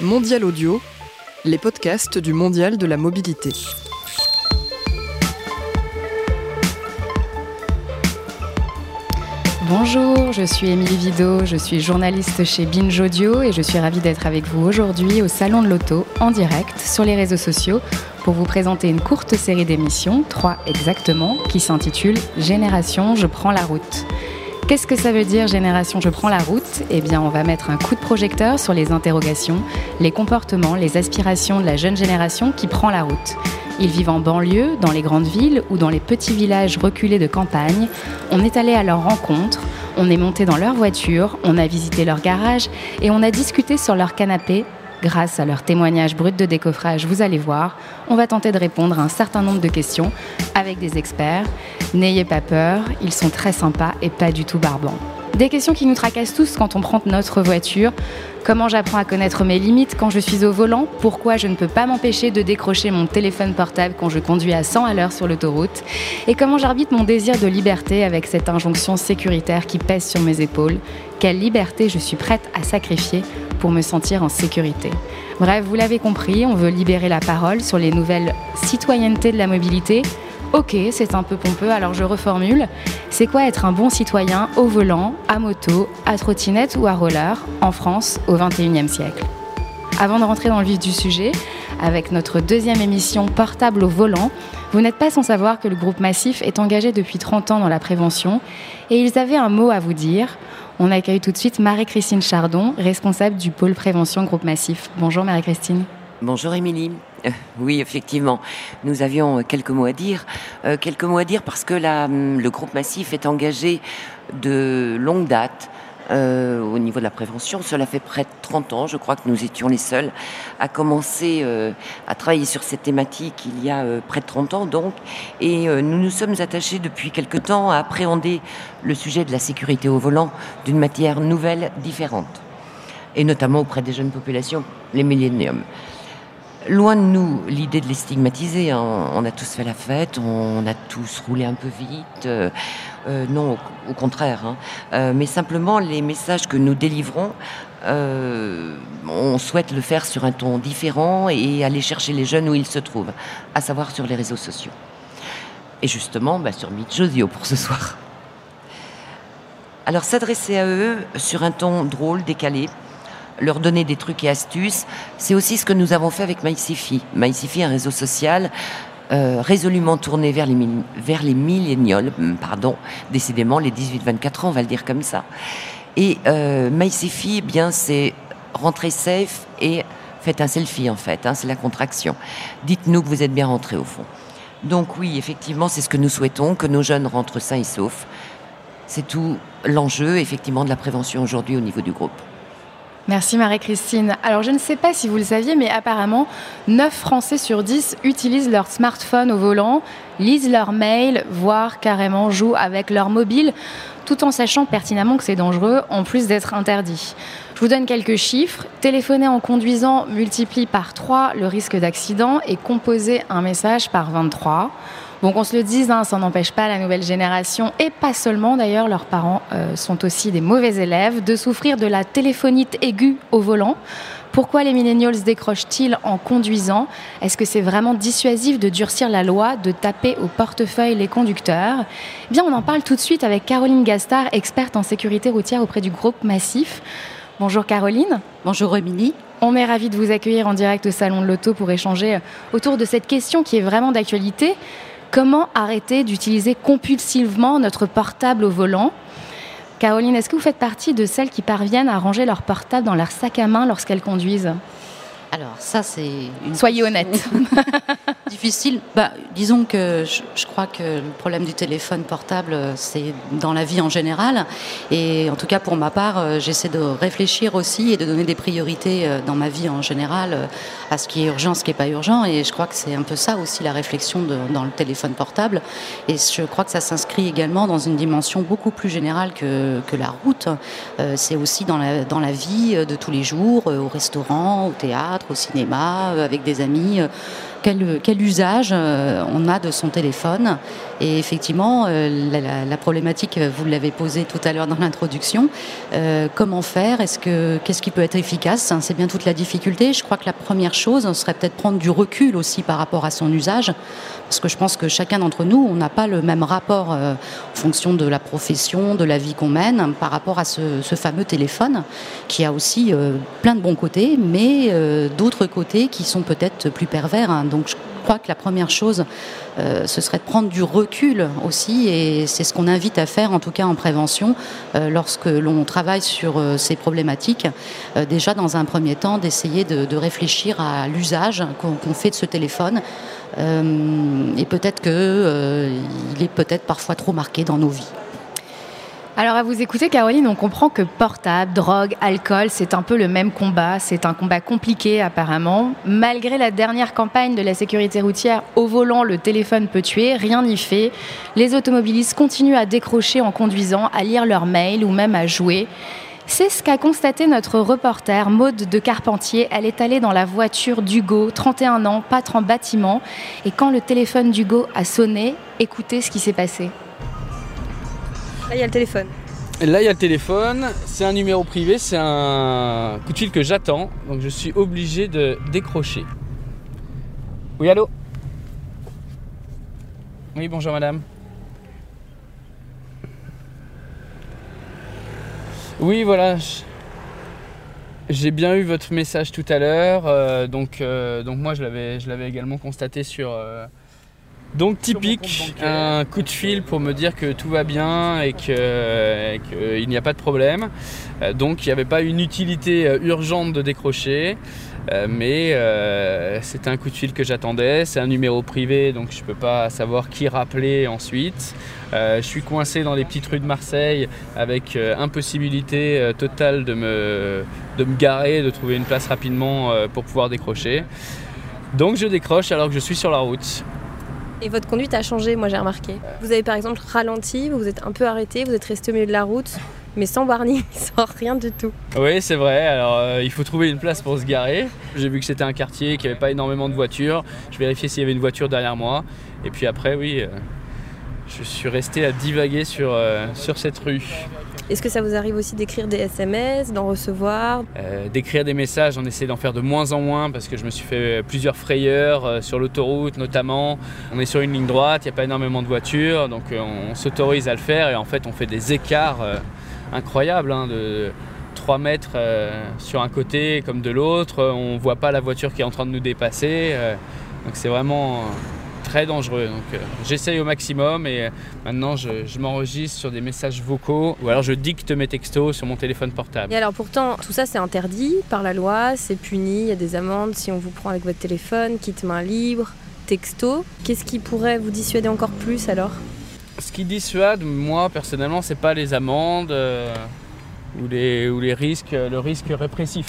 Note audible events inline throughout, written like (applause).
Mondial Audio, les podcasts du Mondial de la mobilité. Bonjour, je suis Émilie Vido, je suis journaliste chez Binge Audio et je suis ravie d'être avec vous aujourd'hui au Salon de l'Auto en direct sur les réseaux sociaux pour vous présenter une courte série d'émissions, trois exactement, qui s'intitule Génération Je prends la route. Qu'est-ce que ça veut dire Génération Je prends la route? Eh bien, on va mettre un coup de projecteur sur les interrogations, les comportements, les aspirations de la jeune génération qui prend la route. Ils vivent en banlieue, dans les grandes villes ou dans les petits villages reculés de campagne. On est allé à leur rencontre, on est monté dans leur voiture, on a visité leur garage et on a discuté sur leur canapé Grâce à leurs témoignages bruts de décoffrage, vous allez voir, on va tenter de répondre à un certain nombre de questions avec des experts. N'ayez pas peur, ils sont très sympas et pas du tout barbants. Des questions qui nous tracassent tous quand on prend notre voiture. Comment j'apprends à connaître mes limites quand je suis au volant? Pourquoi je ne peux pas m'empêcher de décrocher mon téléphone portable quand je conduis à 100 à l'heure sur l'autoroute? Et comment j'arbitre mon désir de liberté avec cette injonction sécuritaire qui pèse sur mes épaules? Quelle liberté je suis prête à sacrifier pour me sentir en sécurité Bref, vous l'avez compris, on veut libérer la parole sur les nouvelles citoyennetés de la mobilité Ok, c'est un peu pompeux, alors je reformule. C'est quoi être un bon citoyen au volant, à moto, à trottinette ou à roller en France au XXIe siècle? Avant de rentrer dans le vif du sujet, avec notre deuxième émission Portable au volant, vous n'êtes pas sans savoir que le groupe Massif est engagé depuis 30 ans dans la prévention et ils avaient un mot à vous dire. On accueille tout de suite Marie-Christine Chardon, responsable du pôle prévention groupe Massif. Bonjour Marie-Christine. Bonjour Émilie. Euh, oui, effectivement, nous avions euh, quelques mots à dire. Euh, quelques mots à dire parce que hum, le groupe Massif est engagé de longue date au niveau de la prévention. Cela fait près de 30 ans, je crois que nous étions les seuls à commencer à travailler sur cette thématique il y a près de 30 ans donc. Et nous nous sommes attachés depuis quelque temps à appréhender le sujet de la sécurité au volant d'une matière nouvelle, différente. Et notamment auprès des jeunes populations, les milléniums. Loin de nous l'idée de les stigmatiser. Hein. On a tous fait la fête, on a tous roulé un peu vite. Euh, euh, non, au, contraire. Hein. Euh, mais simplement, les messages que nous délivrons, on souhaite le faire sur un ton différent et aller chercher les jeunes où ils se trouvent, à savoir sur les réseaux sociaux. Et justement, bah, sur Meet Josio pour ce soir. Alors s'adresser à eux sur un ton drôle, décalé, leur donner des trucs et astuces. C'est aussi ce que nous avons fait avec MySifi. MySifi, un réseau social euh, résolument tourné vers les, vers les millénials, hum, pardon, décidément les 18-24 ans, on va le dire comme ça. Et euh, MySifi, eh bien, c'est rentrer safe et faites un selfie en fait, hein, c'est la contraction. Dites-nous que vous êtes bien rentré au fond. Donc oui, effectivement, c'est ce que nous souhaitons, que nos jeunes rentrent sains et saufs. C'est tout l'enjeu, effectivement, de la prévention aujourd'hui au niveau du groupe. Merci Marie-Christine. Alors je ne sais pas si vous le saviez, mais apparemment 9 Français sur 10 utilisent leur smartphone au volant, lisent leur mail, voire carrément jouent avec leur mobile, tout en sachant pertinemment que c'est dangereux, en plus d'être interdit. Je vous donne quelques chiffres. Téléphoner en conduisant multiplie par 3 le risque d'accident et composer un message par 23. Bon, qu'on se le dise, hein, ça n'empêche pas la nouvelle génération, et pas seulement d'ailleurs, leurs parents euh, sont aussi des mauvais élèves, de souffrir de la téléphonite aiguë au volant. Pourquoi les millennials décrochent-ils en conduisant? Est-ce que c'est vraiment dissuasif de durcir la loi, de taper au portefeuille les conducteurs? Eh bien, on en parle tout de suite avec Caroline Gastard, experte en sécurité routière auprès du groupe Massif. Bonjour Caroline. Bonjour Émilie. On est ravis de vous accueillir en direct au Salon de l'Auto pour échanger autour de cette question qui est vraiment d'actualité. Comment arrêter d'utiliser compulsivement notre portable au volant? Caroline, est-ce que vous faites partie de celles qui parviennent à ranger leur portable dans leur sac à main lorsqu'elles conduisent? Alors ça c'est une soyez honnête (laughs) difficile. Bah, disons que je, crois que le problème du téléphone portable c'est dans la vie en général et en tout cas pour ma part euh, j'essaie de réfléchir aussi et de donner des priorités euh, dans ma vie en général euh, à ce qui est urgent, ce qui n'est pas urgent et je crois que c'est un peu ça aussi la réflexion dans le téléphone portable et je crois que ça s'inscrit également dans une dimension beaucoup plus générale que, que la route. c'est aussi dans la dans la vie de tous les jours, au restaurant, au théâtre au cinéma, euh, avec des amis. Euh, quel, usage on a de son téléphone. Et effectivement, la, la, problématique, vous l'avez posée tout à l'heure dans l'introduction, comment faire? Est-ce que qu'est-ce qui peut être efficace? C'est bien toute la difficulté. Je crois que la première chose serait peut-être prendre du recul aussi par rapport à son usage, parce que je pense que chacun d'entre nous, on n'a pas le même rapport en fonction de la profession, de la vie qu'on mène, par rapport à ce, fameux téléphone, qui a aussi plein de bons côtés, mais euh, d'autres côtés qui sont peut-être plus pervers. Hein. Donc je crois que la première chose, euh, ce serait de prendre du recul aussi, et c'est ce qu'on invite à faire, en tout cas en prévention, euh, lorsque l'on travaille sur ces problématiques. déjà, dans un premier temps, d'essayer de, réfléchir à l'usage qu'on fait de ce téléphone. et peut-être qu'il est peut-être parfois trop marqué dans nos vies. Alors à vous écouter Caroline, on comprend que portable, drogue, alcool, c'est un peu le même combat, c'est un combat compliqué apparemment. Malgré la dernière campagne de la sécurité routière au volant, le téléphone peut tuer, rien n'y fait. Les automobilistes continuent à décrocher en conduisant, à lire leurs mails ou même à jouer. C'est ce qu'a constaté notre reporter Maude de Carpentier. Elle est allée dans la voiture d'Hugo, 31 ans, pâtre en bâtiment. Et quand le téléphone d'Hugo a sonné, écoutez ce qui s'est passé. Là, il y a le téléphone. Là, il y a le téléphone. C'est un numéro privé, c'est un coup de fil que j'attends. Donc, je suis obligé de décrocher. Oui, allô? Oui, bonjour madame. Oui, voilà. J'ai bien eu votre message tout à l'heure. Euh, donc, euh, donc, moi, je l'avais également constaté sur. Euh, donc typique, un coup de fil pour me dire que tout va bien et qu'il n'y a pas de problème. Euh, donc il n'y avait pas une utilité euh, urgente de décrocher. Euh, mais c'est un coup de fil que j'attendais, c'est un numéro privé donc je ne peux pas savoir qui rappeler ensuite. je suis coincé dans les petites rues de Marseille avec impossibilité totale de me, de me garer, de trouver une place rapidement pour pouvoir décrocher. Donc je décroche alors que je suis sur la route. Et votre conduite a changé, moi j'ai remarqué. Vous avez par exemple ralenti, vous vous êtes un peu arrêté, vous êtes resté au milieu de la route, mais sans warning, (laughs) sans rien du tout. Oui, c'est vrai. Alors euh, il faut trouver une place pour se garer. J'ai vu que c'était un quartier qui avait pas énormément de voitures. Je vérifiais s'il y avait une voiture derrière moi. Et puis après, oui, euh, je suis resté à divaguer sur, euh, sur cette rue. Est-ce que ça vous arrive aussi d'écrire des SMS, d'en recevoir? Euh, D'écrire des messages, on essaie d'en faire de moins en moins parce que je me suis fait plusieurs frayeurs euh, sur l'autoroute notamment. On est sur une ligne droite, il n'y a pas énormément de voitures, donc euh, on, s'autorise à le faire et en fait on fait des écarts incroyables hein, de 3 mètres sur un côté comme de l'autre. On ne voit pas la voiture qui est en train de nous dépasser. donc c'est vraiment très dangereux. Donc euh, j'essaye au maximum et euh, maintenant je, m'enregistre sur des messages vocaux ou alors je dicte mes textos sur mon téléphone portable. Et alors pourtant tout ça c'est interdit par la loi, c'est puni, il y a des amendes si on vous prend avec votre téléphone, quitte main libre, texto. Qu'est-ce qui pourrait vous dissuader encore plus alors? Ce qui dissuade, moi personnellement, c'est pas les amendes euh, ou, les, ou les risques, le risque répressif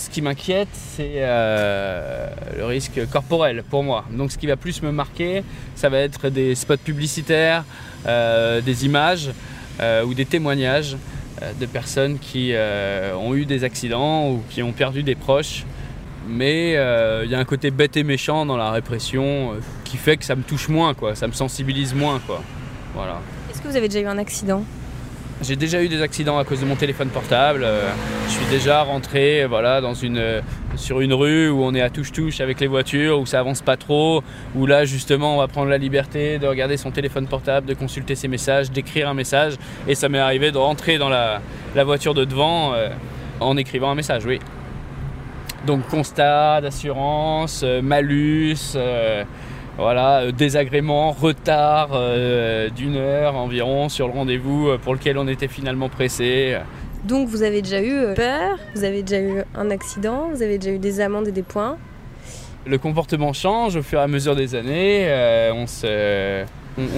ce qui m'inquiète, c'est euh, le risque corporel pour moi. Donc ce qui va plus me marquer, ça va être des spots publicitaires, euh, des images euh, ou des témoignages de personnes qui ont eu des accidents ou qui ont perdu des proches. Mais il y a un côté bête et méchant dans la répression qui fait que ça me touche moins, quoi. ça me sensibilise moins. Voilà. Est-ce que vous avez déjà eu un accident? J'ai déjà eu des accidents à cause de mon téléphone portable. Euh, je suis déjà rentré voilà, dans une, euh, sur une rue où on est à touche-touche avec les voitures, où ça avance pas trop, où là justement on va prendre la liberté de regarder son téléphone portable, de consulter ses messages, d'écrire un message. Et ça m'est arrivé de rentrer dans la, voiture de devant euh, en écrivant un message, oui. Donc constat d'assurance, malus voilà, euh, désagrément, retard euh, d'une heure environ sur le rendez-vous euh, pour lequel on était finalement pressé. Donc vous avez déjà eu peur, vous avez déjà eu un accident, vous avez déjà eu des amendes et des points. Le comportement change au fur et à mesure des années. on,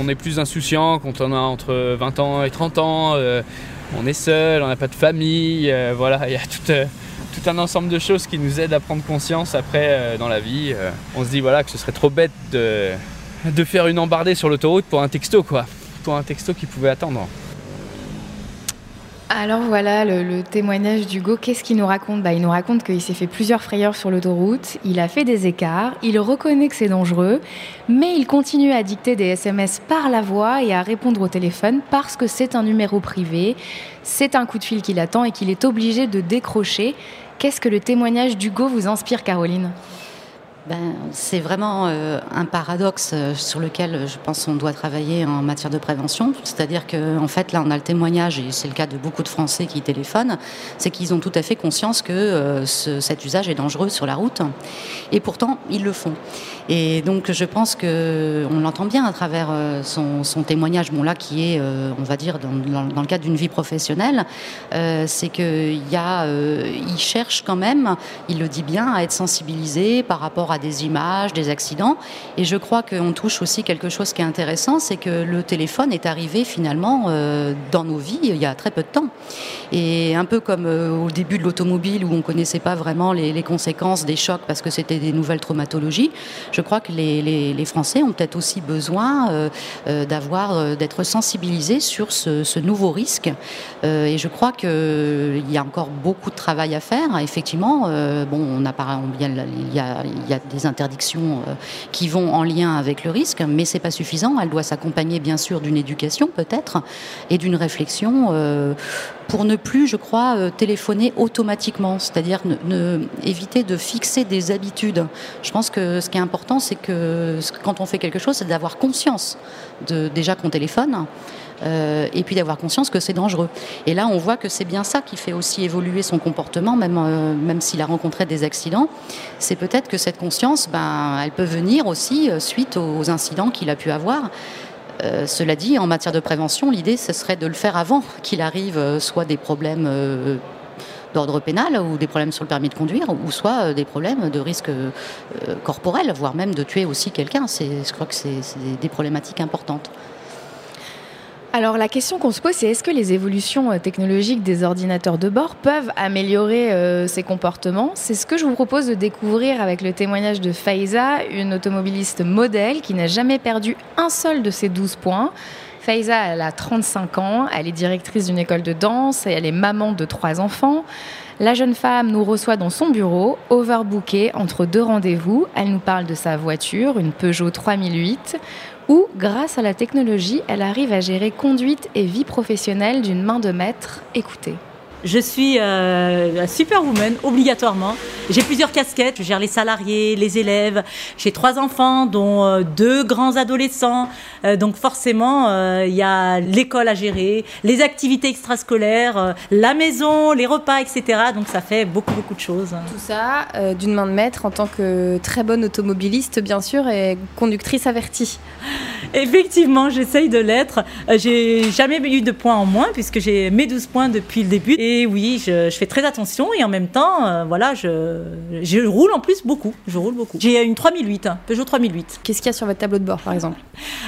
on, est plus insouciant quand on a entre 20 ans et 30 ans. on est seul, on n'a pas de famille. voilà, il y a tout tout un ensemble de choses qui nous aident à prendre conscience après euh, dans la vie. Euh. on se dit voilà que ce serait trop bête de, de faire une embardée sur l'autoroute pour un texto quoi, pour un texto qui pouvait attendre. Alors voilà, le, témoignage d'Hugo, qu'est-ce qu'il nous raconte? Bah, Il nous raconte qu'il s'est fait plusieurs frayeurs sur l'autoroute, il a fait des écarts, il reconnaît que c'est dangereux, mais il continue à dicter des SMS par la voix et à répondre au téléphone parce que c'est un numéro privé, c'est un coup de fil qu'il attend et qu'il est obligé de décrocher. Qu'est-ce que le témoignage d'Hugo vous inspire, Caroline? Ben, c'est vraiment euh, un paradoxe euh, sur lequel je pense qu'on doit travailler en matière de prévention. C'est-à-dire qu'en en fait, là, on a le témoignage, et c'est le cas de beaucoup de Français qui téléphonent, c'est qu'ils ont tout à fait conscience que euh, cet usage est dangereux sur la route. Et pourtant, ils le font. Et donc, je pense qu'on l'entend bien à travers son, témoignage, bon là, qui est, on va dire, dans, le cadre d'une vie professionnelle, c'est qu'il il cherche quand même, il le dit bien, à être sensibilisé par rapport à des images, des accidents. Et je crois qu'on touche aussi quelque chose qui est intéressant, c'est que le téléphone est arrivé finalement euh, dans nos vies il y a très peu de temps. Et un peu comme euh, au début de l'automobile où on connaissait pas vraiment les, conséquences des chocs parce que c'était des nouvelles traumatologies, crois que les, Français ont peut-être aussi besoin euh, d'avoir, d'être sensibilisés sur ce, nouveau risque. et je crois qu'il y a encore beaucoup de travail à faire. Effectivement, bon, on il y a, il y a des interdictions euh, qui vont en lien avec le risque, mais c'est pas suffisant. Elle doit s'accompagner bien sûr d'une éducation peut-être et d'une réflexion euh, pour ne plus, je crois, euh, téléphoner automatiquement, c'est-à-dire éviter de fixer des habitudes. Je pense que ce qui est important, c'est que quand on fait quelque chose, c'est d'avoir conscience déjà qu'on téléphone. Euh, et puis d'avoir conscience que c'est dangereux. Et là, on voit que c'est bien ça qui fait aussi évoluer son comportement, même, euh, même s'il a rencontré des accidents. C'est peut-être que cette conscience, ben, elle peut venir aussi suite aux incidents qu'il a pu avoir. Cela dit, en matière de prévention, l'idée, ce serait de le faire avant qu'il arrive soit des problèmes d'ordre pénal ou des problèmes sur le permis de conduire, ou soit des problèmes de risque corporel, voire même de tuer aussi quelqu'un. Je crois que c'est des problématiques importantes. Alors la question qu'on se pose, c'est est-ce que les évolutions euh, technologiques des ordinateurs de bord peuvent améliorer euh, ces comportements? C'est ce que je vous propose de découvrir avec le témoignage de Faiza, une automobiliste modèle qui n'a jamais perdu un seul de ses 12 points. Faiza, elle a 35 ans, elle est directrice d'une école de danse et elle est maman de trois enfants. La jeune femme nous reçoit dans son bureau, overbookée entre deux rendez-vous. Elle nous parle de sa voiture, une Peugeot 3008 où, grâce à la technologie, elle arrive à gérer conduite et vie professionnelle d'une main de maître. Écoutez. Je suis euh, superwoman, obligatoirement. J'ai plusieurs casquettes. Je gère les salariés, les élèves. J'ai trois enfants, dont euh, deux grands adolescents. Euh, donc forcément, euh, il y a l'école à gérer, les activités extrascolaires, la maison, les repas, etc. Donc ça fait beaucoup, beaucoup de choses. Tout ça d'une main de maître en tant que très bonne automobiliste, bien sûr, et conductrice avertie. Effectivement, j'essaye de l'être. J'ai jamais eu de points en moins puisque j'ai mes 12 points depuis le début. Et oui, je, fais très attention et en même temps, voilà, je, je, roule en plus beaucoup. Je roule beaucoup. J'ai une 3008, hein, Peugeot 3008. Qu'est-ce qu'il y a sur votre tableau de bord, par exemple?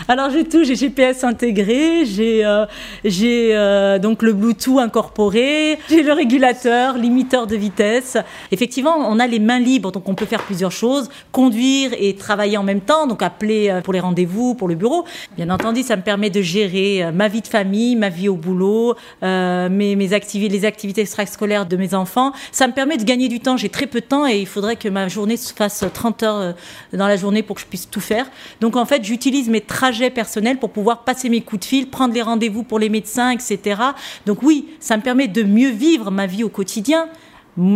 Alors j'ai tout. J'ai GPS intégré, j'ai euh, j'ai euh, donc le Bluetooth incorporé, j'ai le régulateur, limiteur de vitesse. Effectivement, on a les mains libres, donc on peut faire plusieurs choses, conduire et travailler en même temps, donc appeler euh, pour les rendez-vous, pour le bureau. Bien entendu, ça me permet de gérer ma vie de famille, ma vie au boulot, mes, mes activités, les activités extrascolaires de mes enfants. Ça me permet de gagner du temps. J'ai très peu de temps et il faudrait que ma journée se fasse 30 heures euh, dans la journée pour que je puisse tout faire. Donc en fait, j'utilise mes trajets personnels pour pouvoir passer mes coups de fil, prendre les rendez-vous pour les médecins, etc. Donc oui, ça me permet de mieux vivre ma vie au quotidien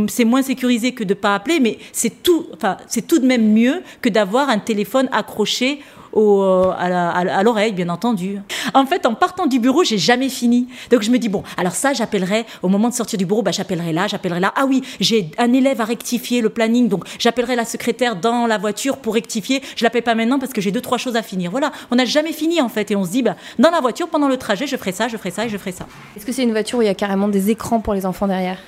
c'est moins sécurisé que de pas appeler, mais c'est tout, enfin, c'est tout de même mieux que d'avoir un téléphone accroché euh, à l'oreille, bien entendu. En fait, en partant du bureau, j'ai jamais fini. Donc je me dis, bon, alors ça, j'appellerai au moment de sortir du bureau, bah, j'appellerai là, j'appellerai là. Ah oui, j'ai un élève à rectifier le planning, donc j'appellerai la secrétaire dans la voiture pour rectifier. Je l'appelle pas maintenant parce que j'ai deux, trois choses à finir. Voilà, on n'a jamais fini en fait. Et on se dit, bah, dans la voiture, pendant le trajet, je ferai ça, je ferai ça et je ferai ça. Est-ce que c'est une voiture où il y a carrément des écrans pour les enfants derrière?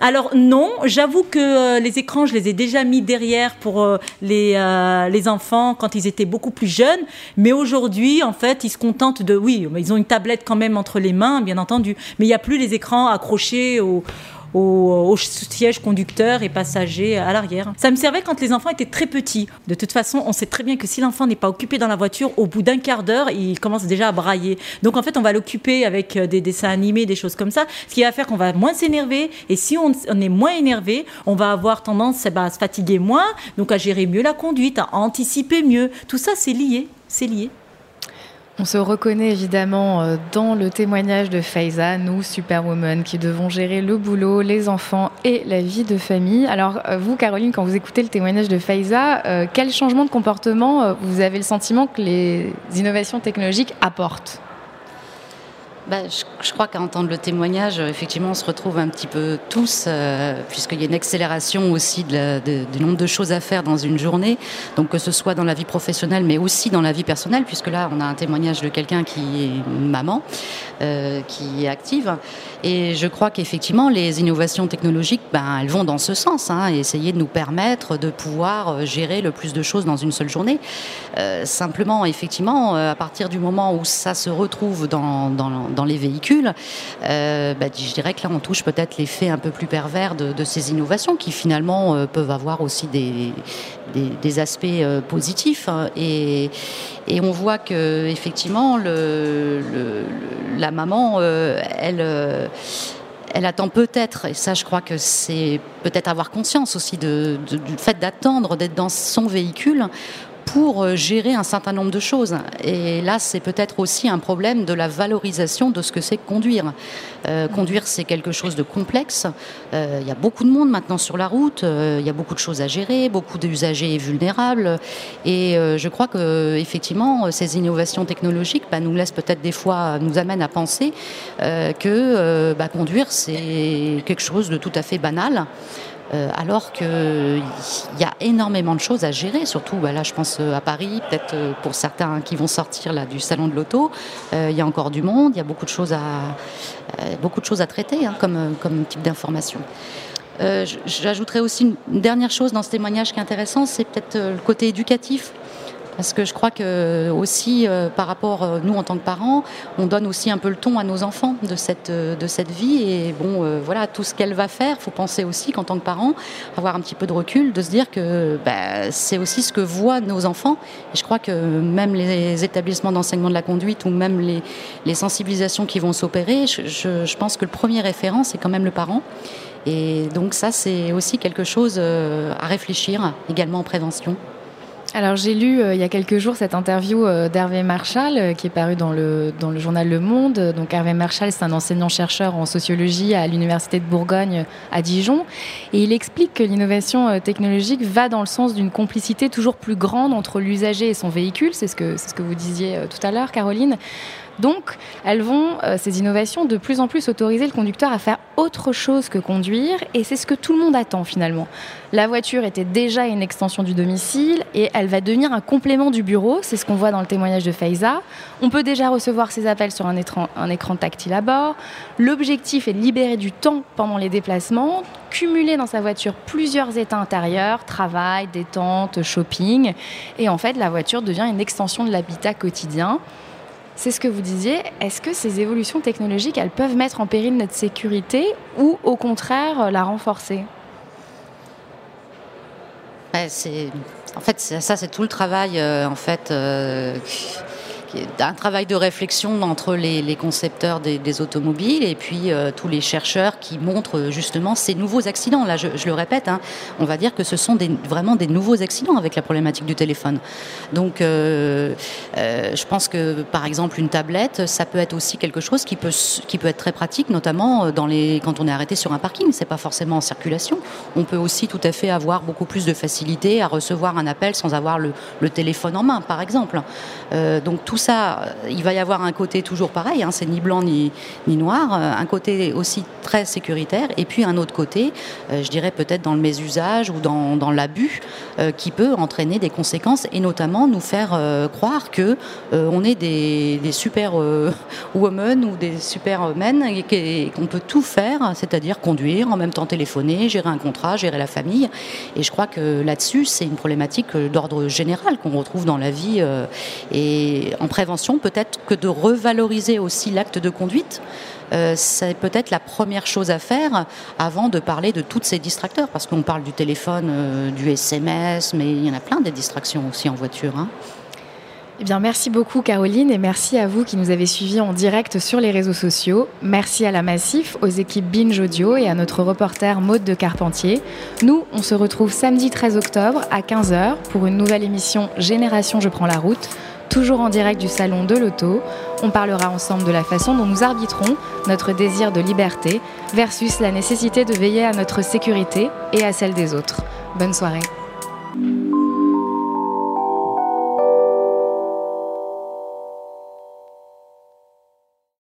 Alors non, j'avoue que euh, les écrans, je les ai déjà mis derrière pour euh, les, euh, les enfants quand ils étaient beaucoup plus jeunes. Mais aujourd'hui, en fait, ils se contentent de... Oui, ils ont une tablette quand même entre les mains, bien entendu. Mais il n'y a plus les écrans accrochés au au, siège conducteur et passager à l'arrière. Ça me servait quand les enfants étaient très petits. De toute façon, on sait très bien que si l'enfant n'est pas occupé dans la voiture, au bout d'un quart d'heure, il commence déjà à brailler. Donc en fait, on va l'occuper avec euh, des dessins animés, des choses comme ça, ce qui va faire qu'on va moins s'énerver. Et si on, est moins énervé, on va avoir tendance eh ben, à se fatiguer moins, donc à gérer mieux la conduite, à anticiper mieux. Tout ça, c'est lié. C'est lié. On se reconnaît évidemment euh, dans le témoignage de Faiza, nous, Superwoman, qui devons gérer le boulot, les enfants et la vie de famille. Alors, euh, vous, Caroline, quand vous écoutez le témoignage de Faiza, euh, quel changement de comportement vous avez le sentiment que les innovations technologiques apportent? Bah, je, crois qu'à entendre le témoignage, effectivement, on se retrouve un petit peu tous, euh, puisqu'il y a une accélération aussi du nombre de choses à faire dans une journée, donc que ce soit dans la vie professionnelle, mais aussi dans la vie personnelle, puisque là, on a un témoignage de quelqu'un qui est maman, euh, qui est active. Et je crois qu'effectivement, les innovations technologiques, ben, elles vont dans ce sens, hein, essayer de nous permettre de pouvoir euh, gérer le plus de choses dans une seule journée. Euh, simplement, effectivement, euh, à partir du moment où ça se retrouve dans les véhicules, euh, ben, je dirais que là, on touche peut-être l'effet un peu plus pervers de, ces innovations qui finalement euh, peuvent avoir aussi des, aspects positifs. Hein, et, on voit que effectivement, la maman, euh, elle, euh, elle attend peut-être, et ça je crois que c'est peut-être avoir conscience aussi de, du fait d'attendre d'être dans son véhicule pour euh, gérer un certain nombre de choses. Et là, c'est peut-être aussi un problème de la valorisation de ce que c'est conduire. Euh, conduire, c'est quelque chose de complexe. Euh, il y a beaucoup de monde maintenant sur la route. Euh, il y a beaucoup de choses à gérer, beaucoup d'usagers vulnérables. Et euh, je crois que effectivement, ces innovations technologiques bah, nous laissent peut-être des fois, nous amènent à penser euh, que bah, conduire, c'est quelque chose de tout à fait banal. Euh, alors qu'il y a énormément de choses à gérer, surtout bah là je pense euh, à Paris, peut-être euh, pour certains qui vont sortir du salon de l'auto, il y a encore du monde, il y a beaucoup de choses à, beaucoup de choses à traiter hein, comme, comme type d'information. Euh, J'ajouterais aussi une dernière chose dans ce témoignage qui est intéressant, c'est peut-être le côté éducatif. Parce que je crois que aussi euh, par rapport euh, nous en tant que parents, on donne aussi un peu le ton à nos enfants de cette euh, de cette vie et bon euh, voilà tout ce qu'elle va faire, faut penser aussi qu'en tant que parents avoir un petit peu de recul, de se dire que bah, c'est aussi ce que voient nos enfants. Et je crois que même les établissements d'enseignement de la conduite ou même les, les sensibilisations qui vont s'opérer, je, pense que le premier référent c'est quand même le parent. Et donc ça c'est aussi quelque chose euh, à réfléchir également en prévention. Alors j'ai lu euh, il y a quelques jours cette interview euh, d'Hervé Marchal euh, qui est paru dans le, dans le journal Le Monde. Donc Hervé Marchal c'est un enseignant-chercheur en sociologie à l'Université de Bourgogne à Dijon et il explique que l'innovation euh, technologique va dans le sens d'une complicité toujours plus grande entre l'usager et son véhicule. C'est ce, que, ce que vous disiez euh, tout à l'heure Caroline. Donc, elles vont, euh, ces innovations, de plus en plus autoriser le conducteur à faire autre chose que conduire, et c'est ce que tout le monde attend finalement. La voiture était déjà une extension du domicile, et elle va devenir un complément du bureau, c'est ce qu'on voit dans le témoignage de Faiza. On peut déjà recevoir ses appels sur écran, un écran tactile à bord. L'objectif est de libérer du temps pendant les déplacements, cumuler dans sa voiture plusieurs états intérieurs, travail, détente, shopping, et en fait la voiture devient une extension de l'habitat quotidien. C'est ce que vous disiez. Est-ce que ces évolutions technologiques, elles peuvent mettre en péril notre sécurité ou au contraire la renforcer? En fait, ça, c'est tout le travail euh, euh, un travail de réflexion entre les, concepteurs des, automobiles et puis euh, tous les chercheurs qui montrent euh, justement ces nouveaux accidents. Là, je, le répète, hein, on va dire que ce sont vraiment des nouveaux accidents avec la problématique du téléphone. Donc, euh, je pense que par exemple une tablette, ça peut être aussi quelque chose qui peut qui peut être très pratique, notamment dans les quand on est arrêté sur un parking. C'est pas forcément en circulation. On peut aussi tout à fait avoir beaucoup plus de facilité à recevoir un appel sans avoir le, le téléphone en main, par exemple. Donc tout ça, il va y avoir un côté toujours pareil, hein, c'est ni blanc ni, ni noir, un côté aussi très sécuritaire, et puis un autre côté, euh, je dirais peut-être dans le mésusage ou dans, dans l'abus, euh, qui peut entraîner des conséquences, et notamment nous faire euh, croire que euh, on est des, des super euh, women ou des super men, et qu'on peut tout faire, c'est-à-dire conduire, en même temps téléphoner, gérer un contrat, gérer la famille, et je crois que là-dessus, c'est une problématique d'ordre général qu'on retrouve dans la vie, et en prévention, peut-être que de revaloriser aussi l'acte de conduite. Euh, c'est peut-être la première chose à faire avant de parler de tous ces distracteurs, parce qu'on parle du téléphone, euh, du SMS, mais il y en a plein des distractions aussi en voiture. Hein. Eh bien, merci beaucoup Caroline et merci à vous qui nous avez suivis en direct sur les réseaux sociaux. Merci à la Massif, aux équipes Binge Audio et à notre reporter Maude de Carpentier. Nous, on se retrouve samedi 13 octobre à 15h pour une nouvelle émission Génération Je prends la route, toujours en direct du salon de l'auto. On parlera ensemble de la façon dont nous arbitrons notre désir de liberté versus la nécessité de veiller à notre sécurité et à celle des autres. Bonne soirée.